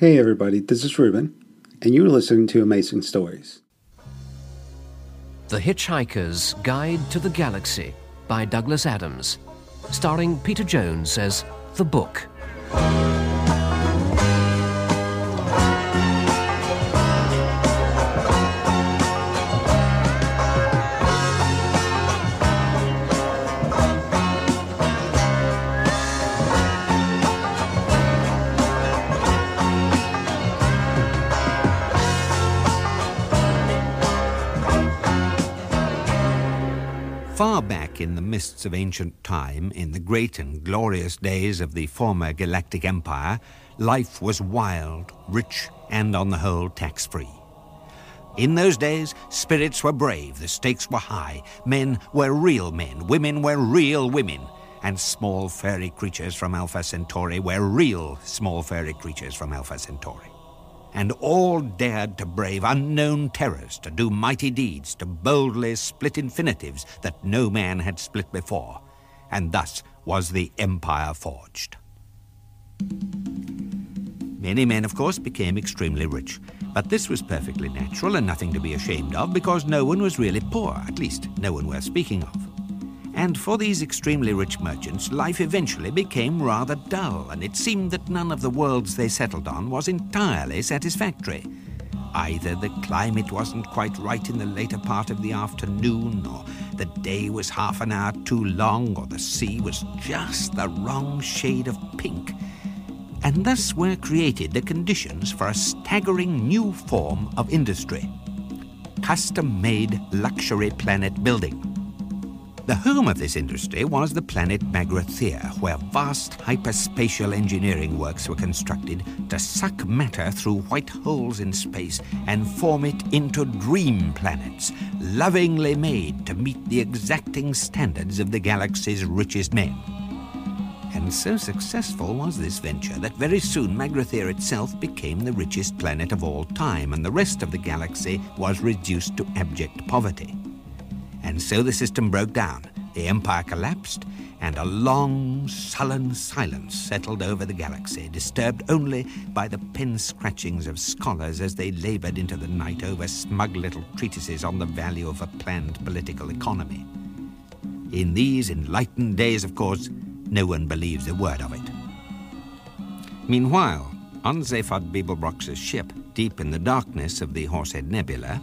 Hey everybody, this is Ruben, and you're listening to Amazing Stories. The Hitchhiker's Guide to the Galaxy by Douglas Adams, starring Peter Jones as The Book. Of ancient time, in the great and glorious days of the former galactic empire, life was wild, rich, and on the whole tax free. In those days, spirits were brave, the stakes were high, men were real men, women were real women, and small fairy creatures from Alpha Centauri were real small fairy creatures from Alpha Centauri and all dared to brave unknown terrors, to do mighty deeds, to boldly split infinitives that no man had split before. And thus was the empire forged. Many men, of course, became extremely rich, but this was perfectly natural and nothing to be ashamed of because no one was really poor, at least no one worth speaking of. And for these extremely rich merchants, life eventually became rather dull, and it seemed that none of the worlds they settled on was entirely satisfactory. Either the climate wasn't quite right in the later part of the afternoon, or the day was half an hour too long, or the sea was just the wrong shade of pink. And thus were created the conditions for a staggering new form of industry custom made luxury planet building. The home of this industry was the planet Magrathea, where vast hyperspatial engineering works were constructed to suck matter through white holes in space and form it into dream planets, lovingly made to meet the exacting standards of the galaxy's richest men. And so successful was this venture that very soon Magrathea itself became the richest planet of all time, and the rest of the galaxy was reduced to abject poverty. And so the system broke down, the empire collapsed, and a long, sullen silence settled over the galaxy, disturbed only by the pen scratchings of scholars as they labored into the night over smug little treatises on the value of a planned political economy. In these enlightened days, of course, no one believes a word of it. Meanwhile, on Zaphod Beeblebrox's ship, deep in the darkness of the Horsehead Nebula,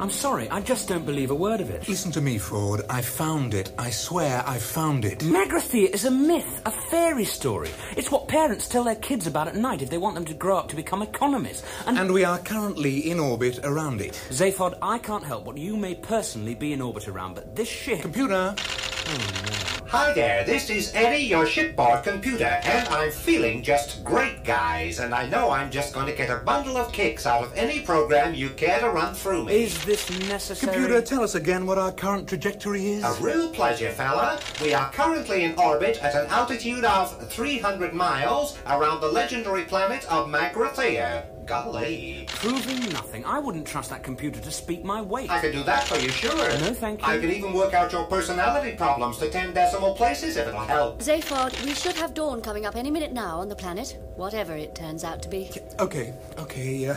I'm sorry, I just don't believe a word of it. Listen to me, Ford. I found it. I swear I found it. Magrathea is a myth, a fairy story. It's what parents tell their kids about at night if they want them to grow up to become economists. And, And we are currently in orbit around it. Zaphod, I can't help what you may personally be in orbit around, but this ship... Computer, oh, Hi there, this is Eddie, your shipboard computer, and I'm feeling just great, guys, and I know I'm just going to get a bundle of kicks out of any program you care to run through me. Is this necessary? computer, tell us again what our current trajectory is. A real pleasure, fella. We are currently in orbit at an altitude of 300 miles around the legendary planet of Magrathea. Golly. Proving nothing. I wouldn't trust that computer to speak my weight. I could do that for you, sure. No, thank you. I could even work out your personality problems to 10 decimal places if it'll help. Zaphod, we should have dawn coming up any minute now on the planet, whatever it turns out to be. Okay, okay, uh,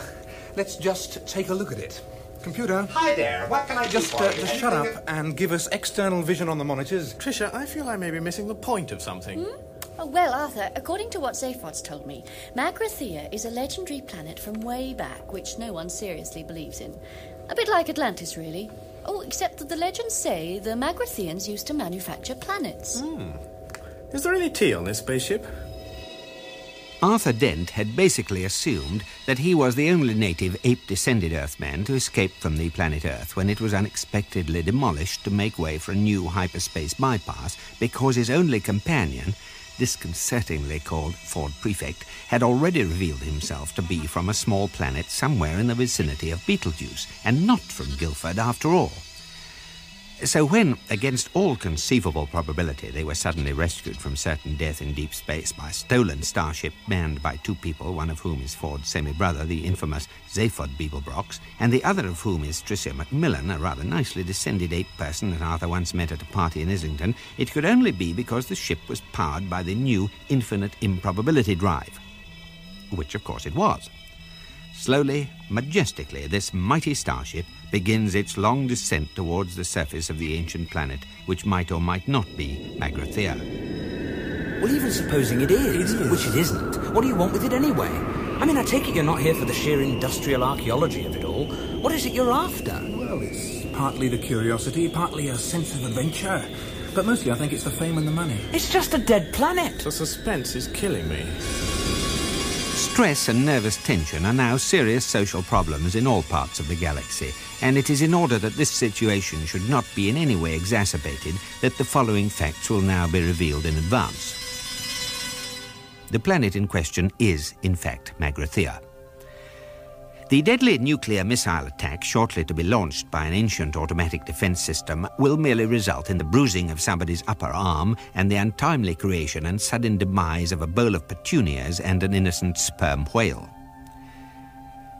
let's just take a look at it. Computer, Hi there, what can I do just, for uh, you? just shut up and give us external vision on the monitors. Trisha, I feel I may be missing the point of something. Oh, well, Arthur, according to what Zaphod's told me, Magrathea is a legendary planet from way back, which no one seriously believes in. A bit like Atlantis, really. Oh, except that the legends say the Magratheans used to manufacture planets. Hmm. Is there any tea on this spaceship? Arthur Dent had basically assumed that he was the only native ape descended Earthman to escape from the planet Earth when it was unexpectedly demolished to make way for a new hyperspace bypass because his only companion, disconcertingly called Ford Prefect, had already revealed himself to be from a small planet somewhere in the vicinity of Betelgeuse, and not from Guildford after all. So when, against all conceivable probability, they were suddenly rescued from certain death in deep space by a stolen starship manned by two people, one of whom is Ford's semi-brother, the infamous Zaphod Beeblebrox, and the other of whom is Tricia McMillan, a rather nicely descended ape person that Arthur once met at a party in Islington, it could only be because the ship was powered by the new infinite improbability drive. which of course it was. Slowly, majestically, this mighty starship begins its long descent towards the surface of the ancient planet, which might or might not be Magrathea. Well, even supposing it is, which it isn't, what do you want with it anyway? I mean, I take it you're not here for the sheer industrial archaeology of it all. What is it you're after? Well, it's partly the curiosity, partly a sense of adventure. But mostly I think it's the fame and the money. It's just a dead planet. The suspense is killing me. Stress and nervous tension are now serious social problems in all parts of the galaxy, and it is in order that this situation should not be in any way exacerbated that the following facts will now be revealed in advance. The planet in question is, in fact, Magrathea. The deadly nuclear missile attack, shortly to be launched by an ancient automatic defense system, will merely result in the bruising of somebody's upper arm and the untimely creation and sudden demise of a bowl of petunias and an innocent sperm whale.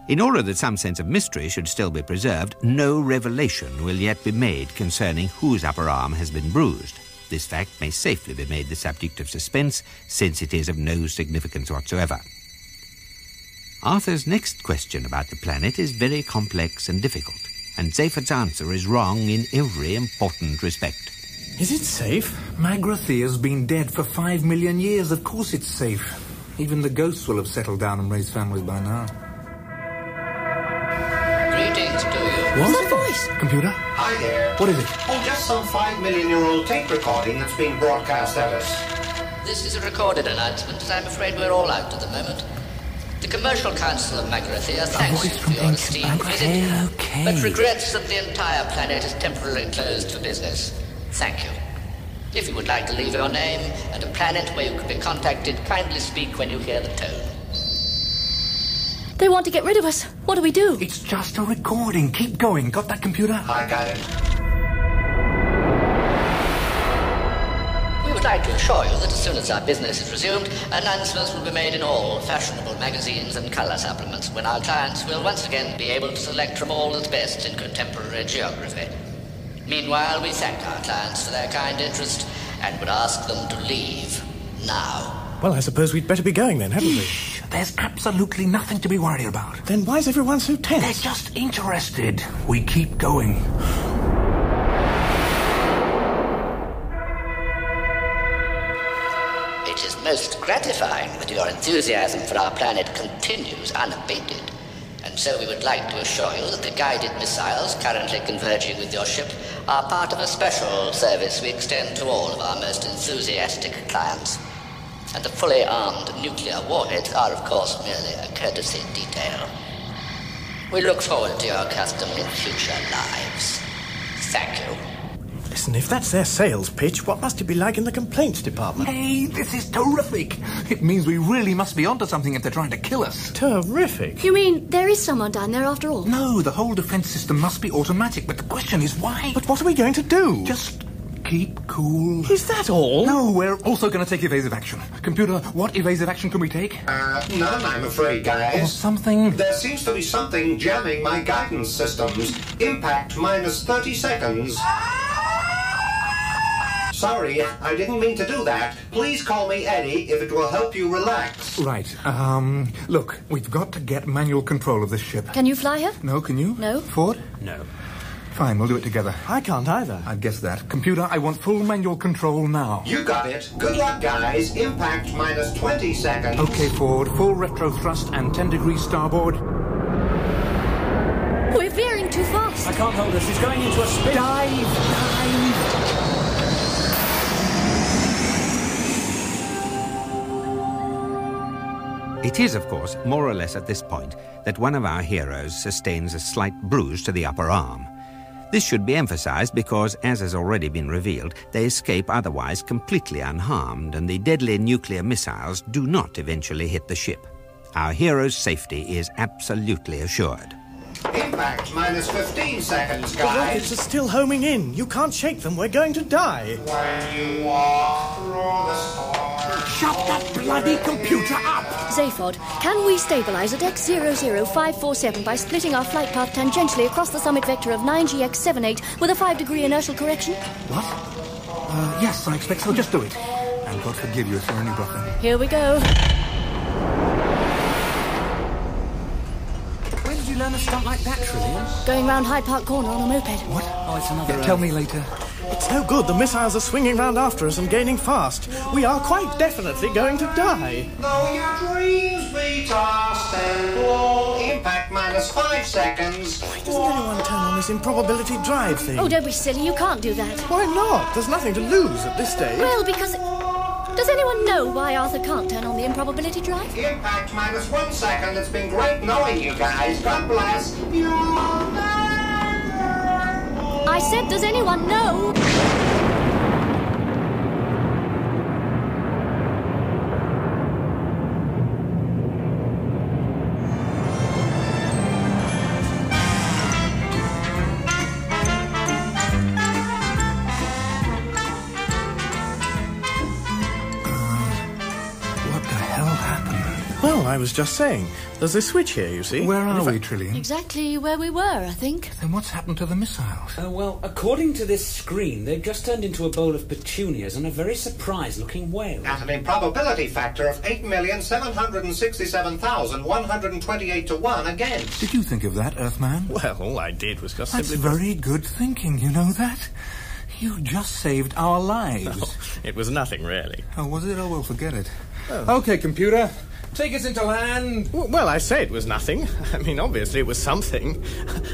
In order that some sense of mystery should still be preserved, no revelation will yet be made concerning whose upper arm has been bruised. This fact may safely be made the subject of suspense, since it is of no significance whatsoever. Arthur's next question about the planet is very complex and difficult, and Zaphod's answer is wrong in every important respect. Is it safe? Magrathea's been dead for five million years. Of course it's safe. Even the ghosts will have settled down and raised families by now. Greetings to That voice! Computer? Hi there. What is it? Oh, just some five million year old tape recording that's being broadcast at us. This is a recorded announcement, as I'm afraid we're all out at the moment. The Commercial Council of Magrathea thanks you for your esteemed Magrathea. visit, Okay. but regrets that the entire planet is temporarily closed for business. Thank you. If you would like to leave your name and a planet where you can be contacted, kindly speak when you hear the tone. They want to get rid of us. What do we do? It's just a recording. Keep going. Got that computer? I got it. We would like to assure you that as soon as our business is resumed, announcements will be made in all fashionable magazines and color supplements when our clients will once again be able to select from all that's best in contemporary geography. Meanwhile, we thank our clients for their kind interest and would ask them to leave now. Well, I suppose we'd better be going then, hadn't we? There's absolutely nothing to be worried about. Then why is everyone so tense? They're just interested. We keep going. It is most gratifying that your enthusiasm for our planet continues unabated. And so we would like to assure you that the guided missiles currently converging with your ship are part of a special service we extend to all of our most enthusiastic clients. And the fully armed nuclear warheads are, of course, merely a courtesy detail. We look forward to your custom in future lives. Thank you. Listen, if that's their sales pitch, what must it be like in the complaints department? Hey, this is terrific. It means we really must be onto something if they're trying to kill us. Terrific. You mean there is someone down there after all? No, the whole defense system must be automatic, but the question is why? But what are we going to do? Just keep cool. Is that all? No, we're also going to take evasive action. Computer, what evasive action can we take? Uh, none, I'm afraid, Or guys. something. There seems to be something jamming my guidance systems. Impact minus 30 seconds. Sorry, I didn't mean to do that. Please call me Eddie if it will help you relax. Right, um, look, we've got to get manual control of this ship. Can you fly her? No, can you? No. Ford? No. Fine, we'll do it together. I can't either. I'd guess that. Computer, I want full manual control now. You got it. Good luck, guys. Impact minus 20 seconds. Okay, Ford, full retro thrust and 10 degrees starboard. We're veering too fast. I can't hold her. She's going into a spin. Dive! Dive! It is, of course, more or less at this point that one of our heroes sustains a slight bruise to the upper arm. This should be emphasized because, as has already been revealed, they escape otherwise completely unharmed and the deadly nuclear missiles do not eventually hit the ship. Our hero's safety is absolutely assured. Impact minus 15 seconds, guys. The rockets are still homing in. You can't shake them. We're going to die. Shut that bloody computer up! Zaphod, can we stabilize at X00547 by splitting our flight path tangentially across the summit vector of 9GX78 with a 5 degree inertial correction? What? Uh, yes, I expect so. Just do it. And God forgive you if you're only bluffing. Here we go. When did you learn a stunt like that, Trillian? Going round Hyde Park Corner on a moped. What? Oh, it's another. Yeah, tell me later. It's no good. The missiles are swinging round after us and gaining fast. We are quite definitely going to die. Though your dreams be tossed and blown, impact minus five seconds. Why doesn't anyone turn on this improbability drive thing? Oh, don't be silly. You can't do that. Why not? There's nothing to lose at this stage. Well, because. Does anyone know why Arthur can't turn on the improbability drive? Impact minus one second. It's been great knowing you guys. God bless. You I said, does anyone know? Well, I was just saying. There's a switch here, you see. Where are we, I- Trillian? Exactly where we were, I think. Then what's happened to the missiles? Uh, well, according to this screen, they've just turned into a bowl of petunias and a very surprised-looking whale. At an improbability factor of 8,767,128 to 1 against. Did you think of that, Earthman? Well, all I did was just That's simply. very good thinking, you know that? You just saved our lives. Oh, it was nothing, really. Oh, was it? Oh, well, forget it. Okay, computer. Take us into land. Well, I say it was nothing. I mean, obviously it was something.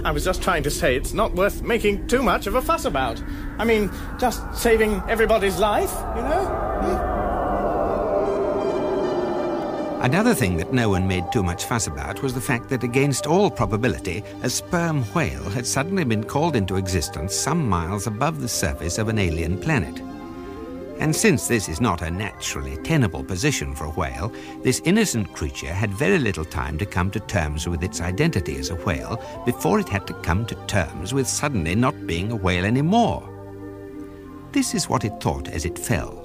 I was just trying to say it's not worth making too much of a fuss about. I mean, just saving everybody's life, you know? Hmm. Another thing that no one made too much fuss about was the fact that, against all probability, a sperm whale had suddenly been called into existence some miles above the surface of an alien planet. And since this is not a naturally tenable position for a whale, this innocent creature had very little time to come to terms with its identity as a whale before it had to come to terms with suddenly not being a whale anymore. This is what it thought as it fell.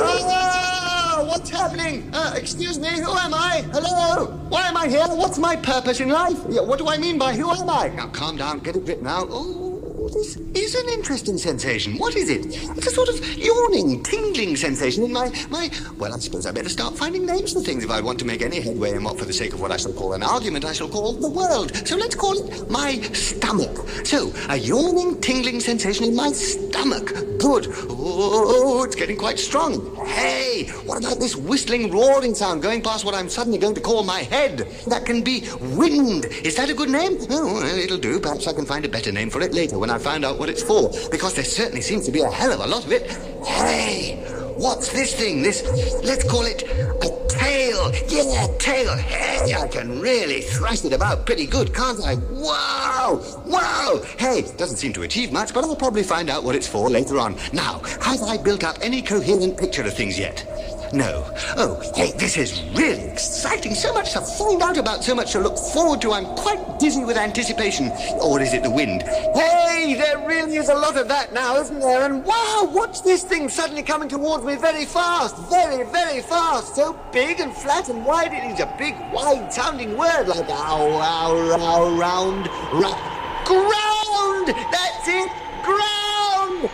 Ah, what's happening? Uh, excuse me, who am I? Hello? Why am I here? What's my purpose in life? What do I mean by who am I? Now, calm down, get a grip now. Oh, this is an interesting sensation. What is it? It's a sort of yawning, tingling sensation in my, my... Well, I suppose I better start finding names for things if I want to make any headway in what, for the sake of what I shall call an argument, I shall call the world. So let's call it my stomach. So, a yawning, tingling sensation in my stomach. Good. Oh, it's getting quite strong. Hey, what about this whistling, roaring sound going past what I'm suddenly going to call my head? That can be wind. Is that a good name? Oh, it'll do. Perhaps I can find a better name for it later when I find out what it's for, because there certainly seems to be a hell of a lot of it. Hey, what's this thing? This, let's call it a tail. Yeah, tail. Hey, I can really thrust it about pretty good, can't I? Wow! Wow! Hey, doesn't seem to achieve much, but I'll probably find out what it's for later on. Now, have I built up any coherent picture of things yet? No. Oh, hey, this is really exciting. So much to find out about, so much to look forward to. I'm quite dizzy with anticipation. Or is it the wind? Hey, there really is a lot of that now, isn't there? And wow, watch this thing suddenly coming towards me very fast. Very, very fast. So big and flat and wide. It is a big, wide sounding word like ow, ow, ow, round, ra- ground. That's it, ground.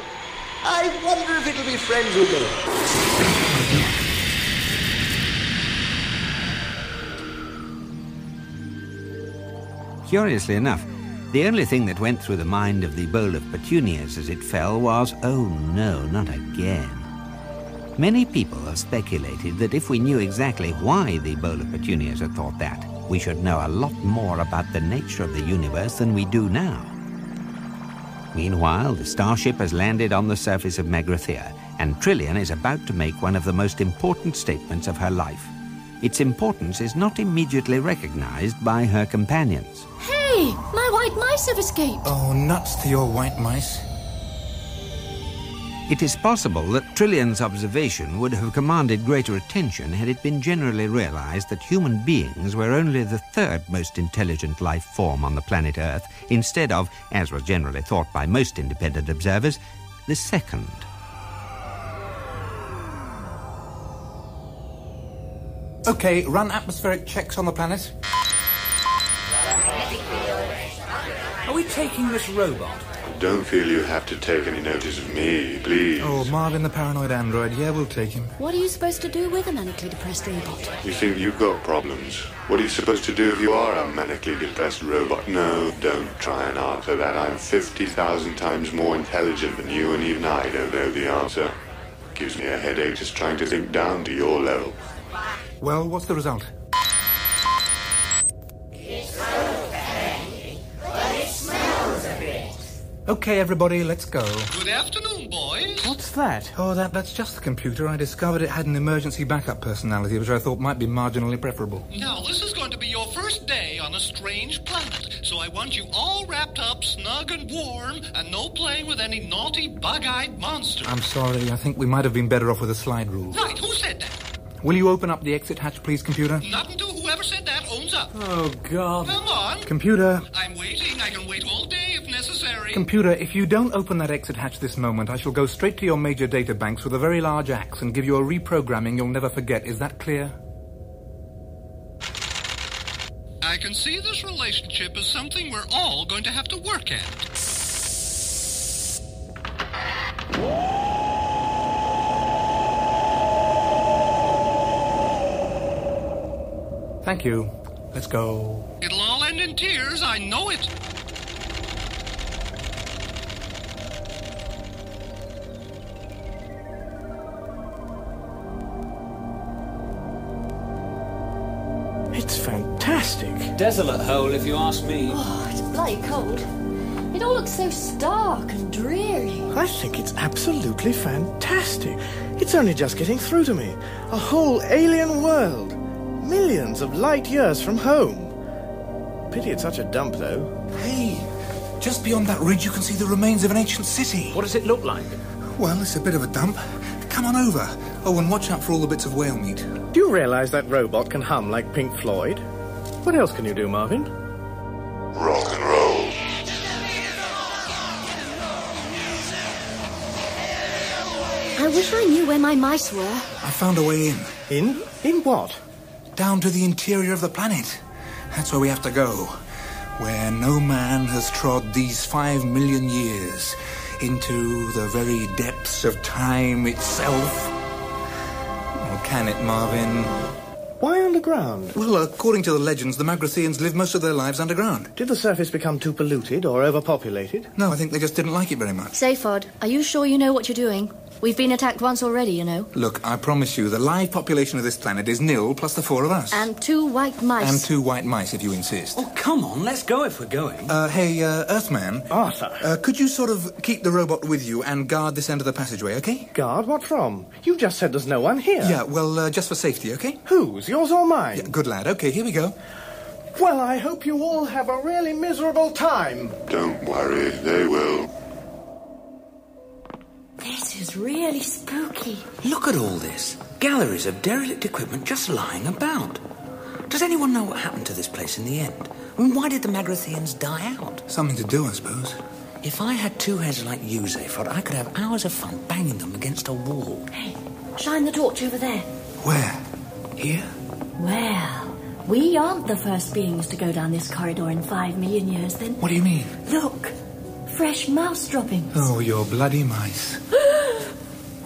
I wonder if it'll be friends with me. Curiously enough, the only thing that went through the mind of the bowl of petunias as it fell was, oh no, not again. Many people have speculated that if we knew exactly why the bowl of petunias had thought that, we should know a lot more about the nature of the universe than we do now. Meanwhile, the starship has landed on the surface of Magrathea, and Trillian is about to make one of the most important statements of her life. Its importance is not immediately recognized by her companions. Hey, my white mice have escaped. Oh, nuts to your white mice. It is possible that Trillian's observation would have commanded greater attention had it been generally realized that human beings were only the third most intelligent life form on the planet Earth, instead of, as was generally thought by most independent observers, the second. Okay, run atmospheric checks on the planet. Are we taking this robot? Don't feel you have to take any notice of me, please. Oh, Marvin the paranoid android. Yeah, we'll take him. What are you supposed to do with a manically depressed robot? You think you've got problems? What are you supposed to do if you are a manically depressed robot? No, don't try and answer that. I'm 50,000 times more intelligent than you, and even I don't know the answer. Gives me a headache just trying to think down to your level. Well, what's the result? Okay, everybody, let's go. Good afternoon, boys. What's that? Oh, that, that's just the computer. I discovered it had an emergency backup personality, which I thought might be marginally preferable. Now, this is going to be your first day on a strange planet, so I want you all wrapped up snug and warm, and no playing with any naughty, bug-eyed monsters. I'm sorry, I think we might have been better off with a slide rule. Right, who said that? Will you open up the exit hatch, please, computer? Not until whoever said that owns up. Oh, God. Come on. Computer, I'm waiting. I can wait all day if necessary. computer, if you don't open that exit hatch this moment, I shall go straight to your major data banks with a very large axe and give you a reprogramming you'll never forget. Is that clear? I can see this relationship as something we're all going to have to work at. Thank you. Let's go. It'll all end in tears, I know it. It's fantastic. Desolate hole, if you ask me. Oh, it's bloody cold. It all looks so stark and dreary. I think it's absolutely fantastic. It's only just getting through to me. A whole alien world. Millions of light years from home. Pity it's such a dump, though. Hey, just beyond that ridge you can see the remains of an ancient city. What does it look like? Well, it's a bit of a dump. Come on over. Oh, and watch out for all the bits of whale meat. Do you realize that robot can hum like Pink Floyd? What else can you do, Marvin? Rock and roll. I wish I knew where my mice were. I found a way in. In? In what? Down to the interior of the planet. That's where we have to go. Where no man has trod these five million years. Into the very depths of time itself. Or can it, Marvin? Why underground? Well, according to the legends, the Magratheans live most of their lives underground. Did the surface become too polluted or overpopulated? No, I think they just didn't like it very much. Zaphod, are you sure you know what you're doing? We've been attacked once already, you know. Look, I promise you, the live population of this planet is nil plus the four of us. And two white mice. And two white mice, if you insist. Oh, come on, let's go if we're going. Uh, hey, uh, Earthman. Arthur. Uh, could you sort of keep the robot with you and guard this end of the passageway, okay? Guard? What from? You just said there's no one here. Yeah, well, uh, just for safety, okay? Whose? Yours or mine? Yeah, good lad. Okay, here we go. Well, I hope you all have a really miserable time. Don't worry, they will. This is really spooky. Look at all this. Galleries of derelict equipment just lying about. Does anyone know what happened to this place in the end? I mean, why did the Magratheans die out? Something to do, I suppose. If I had two heads like you, Zaphod, I could have hours of fun banging them against a wall. Hey, shine the torch over there. Where? Here? Well, we aren't the first beings to go down this corridor in five million years, then. What do you mean? Look, fresh mouse droppings. Oh, your bloody mice.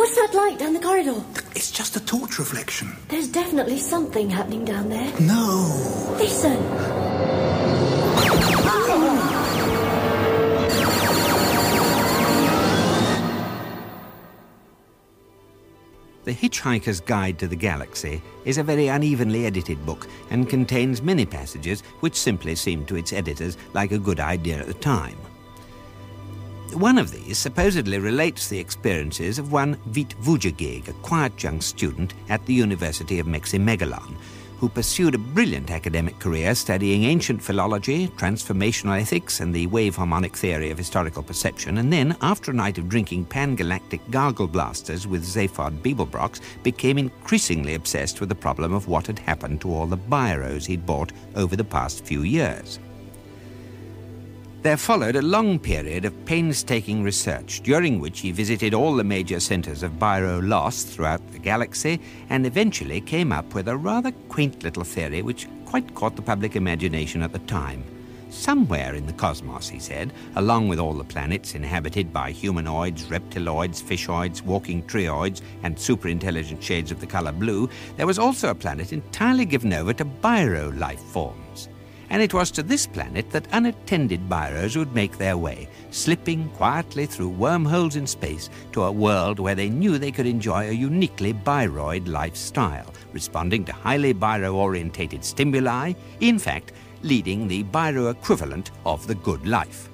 What's that light down the corridor? It's just a torch reflection. There's definitely something happening down there. No. Listen. The Hitchhiker's Guide to the Galaxy is a very unevenly edited book and contains many passages which simply seemed to its editors like a good idea at the time. One of these supposedly relates the experiences of one Veet Voojagig, a quiet young student at the University of Maximegalon, who pursued a brilliant academic career studying ancient philology, transformational ethics, and the wave harmonic theory of historical perception, and then, after a night of drinking pan-galactic gargle blasters with Zaphod Beeblebrox, became increasingly obsessed with the problem of what had happened to all the biros he'd bought over the past few years. There followed a long period of painstaking research, during which he visited all the major centers of Biro loss throughout the galaxy and eventually came up with a rather quaint little theory which quite caught the public imagination at the time. Somewhere in the cosmos, he said, along with all the planets inhabited by humanoids, reptiloids, fishoids, walking trioids, and superintelligent shades of the color blue, there was also a planet entirely given over to biro life forms. And it was to this planet that unattended biros would make their way, slipping quietly through wormholes in space to a world where they knew they could enjoy a uniquely biroid lifestyle, responding to highly biro orientated stimuli. In fact, leading the biro equivalent of the good life.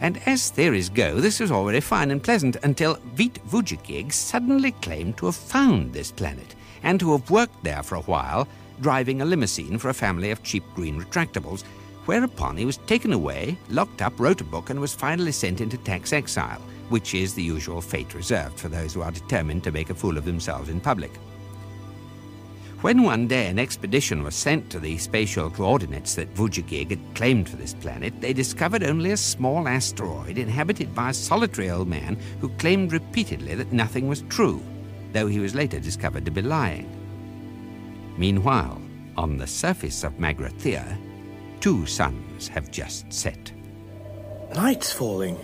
And as theories go, this was all very fine and pleasant until Veet Voojagig suddenly claimed to have found this planet and to have worked there for a while, driving a limousine for a family of cheap green retractables, whereupon he was taken away, locked up, wrote a book, and was finally sent into tax exile, which is the usual fate reserved for those who are determined to make a fool of themselves in public. When one day an expedition was sent to the spatial coordinates that Voojagig had claimed for this planet, they discovered only a small asteroid inhabited by a solitary old man who claimed repeatedly that nothing was true, though he was later discovered to be lying. Meanwhile, on the surface of Magrathea, two suns have just set. Night's falling.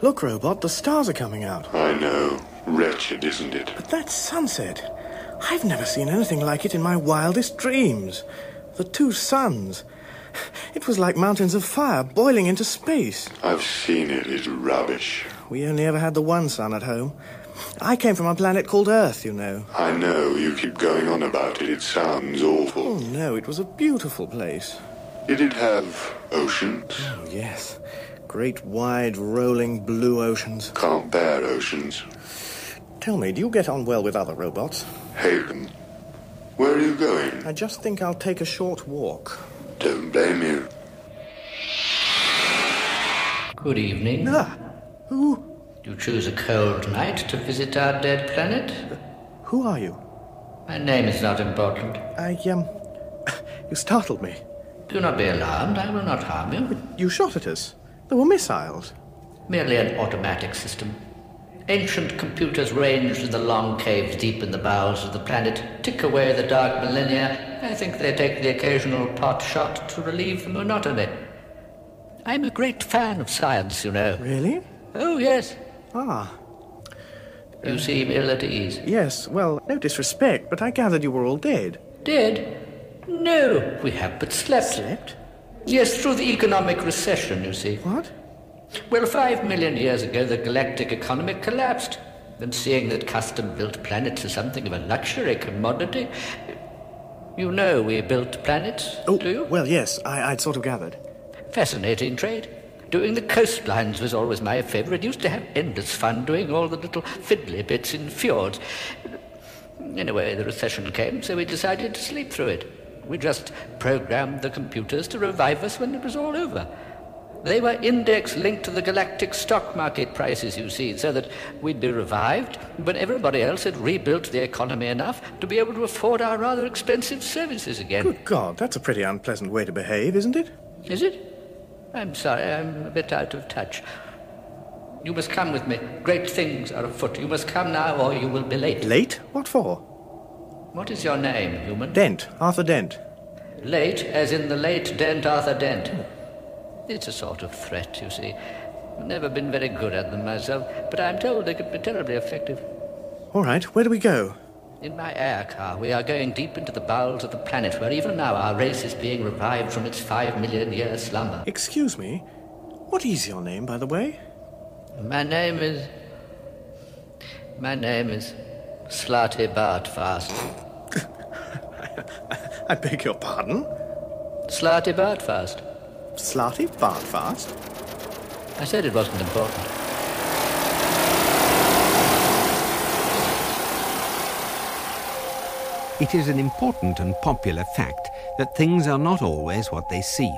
Look, Robot, the stars are coming out. I know. Wretched, isn't it? But that's sunset. I've never seen anything like it in my wildest dreams. The two suns. It was like mountains of fire boiling into space. I've seen it. It's rubbish. We only ever had the one sun at home. I came from a planet called Earth, you know. I know. You keep going on about it. It sounds awful. Oh, no, it was a beautiful place. Did it have oceans? Oh, yes. Great, wide, rolling blue oceans. Can't bear oceans. Tell me, do you get on well with other robots? Hate them. Where are you going? I just think I'll take a short walk. Don't blame you. Good evening. Ah, who? You choose a cold night to visit our dead planet? Who are you? My name is not important. I, um. You startled me. Do not be alarmed. I will not harm you. You shot at us. There were missiles. Merely an automatic system. Ancient computers ranged in the long caves deep in the bowels of the planet tick away the dark millennia. I think they take the occasional pot shot to relieve the monotony. I'm a great fan of science, you know. Really? Oh, yes. Ah. You seem ill at ease. Yes, well, no disrespect, but I gathered you were all dead. Dead? No, we have but slept. Slept? Yes, through the economic recession, you see. What? Well, five million years ago, the galactic economy collapsed. And seeing that custom built planets are something of a luxury commodity. You know we built planets, Oh, do you? well, yes, I, I'd sort of gathered. Fascinating trade. Doing the coastlines was always my favourite. Used to have endless fun doing all the little fiddly bits in fjords. Anyway, the recession came, so we decided to sleep through it. We just programmed the computers to revive us when it was all over. They were index linked to the galactic stock market prices, you see, so that we'd be revived when everybody else had rebuilt the economy enough to be able to afford our rather expensive services again. Good God, that's a pretty unpleasant way to behave, isn't it? Is it? I'm sorry, I'm a bit out of touch. You must come with me. Great things are afoot. You must come now, or you will be late. Late? What for? What is your name, human? Dent, Arthur Dent. Late, as in the late Dent Arthur Dent. It's a sort of threat, you see. I've never been very good at them myself, but I'm told they could be terribly effective. All right, where do we go? In my air car, we are going deep into the bowels of the planet, where even now our race is being revived from its five million year slumber. Excuse me. What is your name, by the way? My name is. My name is Slartibartfast. I beg your pardon? Slartibartfast. Slarty Bartfast? I said it wasn't important. It is an important and popular fact that things are not always what they seem.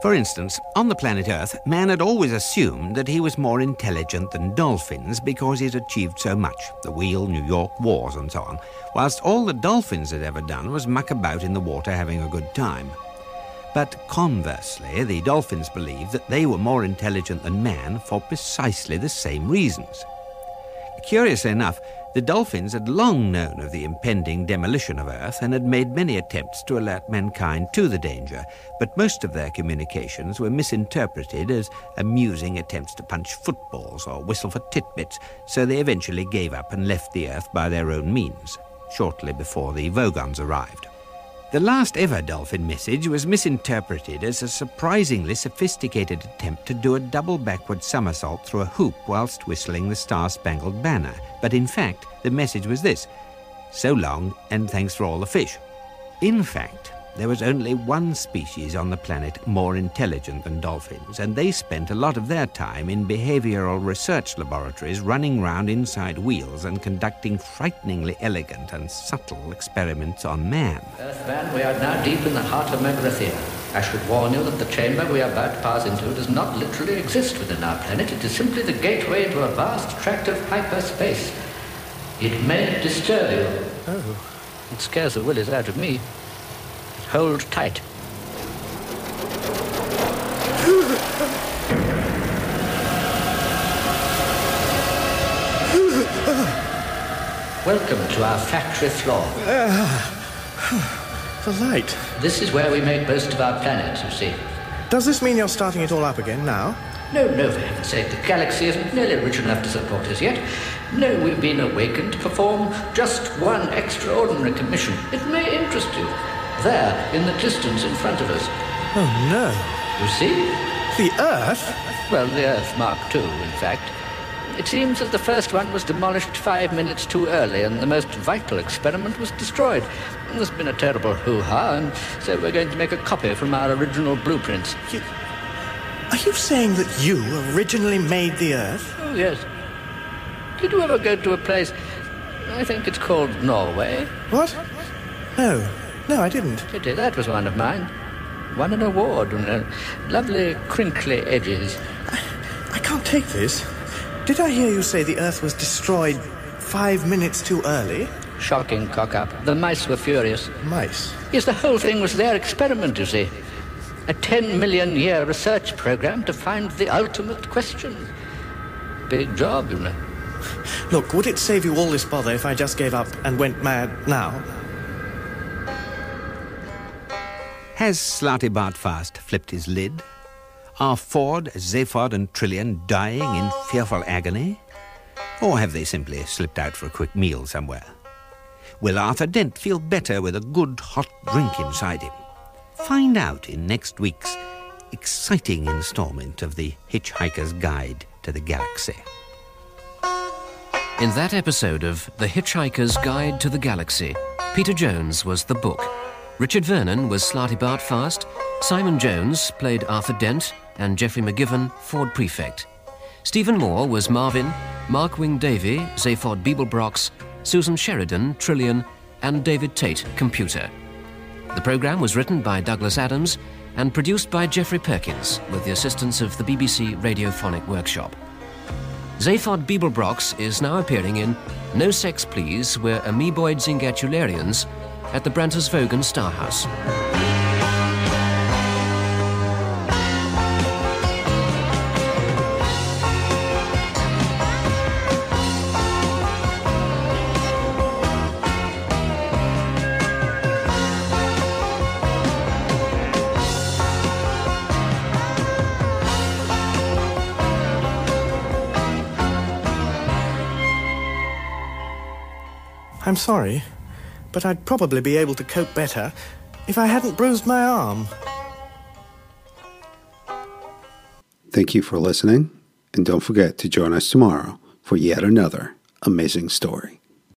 For instance, on the planet Earth, man had always assumed that he was more intelligent than dolphins because he'd achieved so much the wheel, New York wars, and so on, whilst all the dolphins had ever done was muck about in the water having a good time. But conversely, the dolphins believed that they were more intelligent than man for precisely the same reasons. Curiously enough, the dolphins had long known of the impending demolition of Earth and had made many attempts to alert mankind to the danger, but most of their communications were misinterpreted as amusing attempts to punch footballs or whistle for titbits, so they eventually gave up and left the Earth by their own means, shortly before the Vogons arrived. The last ever dolphin message was misinterpreted as a surprisingly sophisticated attempt to do a double backward somersault through a hoop whilst whistling the Star Spangled Banner. But in fact, the message was this So long, and thanks for all the fish. In fact, there was only one species on the planet more intelligent than dolphins, and they spent a lot of their time in behavioral research laboratories running round inside wheels and conducting frighteningly elegant and subtle experiments on man. Earthman, we are now deep in the heart of Magrathea. I should warn you that the chamber we are about to pass into does not literally exist within our planet. It is simply the gateway into a vast tract of hyperspace. It may disturb you. Oh. It scares the willies out of me. Hold tight. Welcome to our factory floor. Ah, the light. This is where we make most of our planets, you see. Does this mean you're starting it all up again now? No, no, for heaven's sake, the galaxy isn't nearly rich enough to support us yet. No, we've been awakened to perform just one extraordinary commission. It may interest you. There, in the distance in front of us. Oh, no. You see? The Earth? Well, the Earth Mark II, in fact. It seems that the first one was demolished five minutes too early, and the most vital experiment was destroyed. There's been a terrible hoo-ha, and so we're going to make a copy from our original blueprints. You, are you saying that you originally made the Earth? Oh, yes. Did you ever go to a place, I think it's called Norway? What? No. No, I didn't. Pity, that was one of mine. Won an award, and uh, lovely crinkly edges. I, I can't take this. Did I hear you say the Earth was destroyed five minutes too early? Shocking cock up. The mice were furious. Mice? Yes, the whole thing was their experiment, you see. A 10 million year research program to find the ultimate question. Big job, you know. Look, would it save you all this bother if I just gave up and went mad now? Has Slartibartfast flipped his lid? Are Ford, Zaphod, and Trillian dying in fearful agony? Or have they simply slipped out for a quick meal somewhere? Will Arthur Dent feel better with a good hot drink inside him? Find out in next week's exciting installment of the Hitchhiker's Guide to the Galaxy. In that episode of The Hitchhiker's Guide to the Galaxy, Peter Jones was the book. Richard Vernon was Slartibartfast, Simon Jones played Arthur Dent, and Geoffrey McGivern, Ford Prefect. Stephen Moore was Marvin, Mark Wing-Davey, Zaphod Beeblebrox, Susan Sheridan, Trillian, and David Tate, Computer. The programme was written by Douglas Adams and produced by Geoffrey Perkins with the assistance of the BBC Radiophonic Workshop. Zaphod Beeblebrox is now appearing in No Sex Please, We're Amoeboid Zingatularians at the Brantisvogan Star House. I'm sorry, but I'd probably be able to cope better if I hadn't bruised my arm. Thank you for listening, and don't forget to join us tomorrow for yet another amazing story.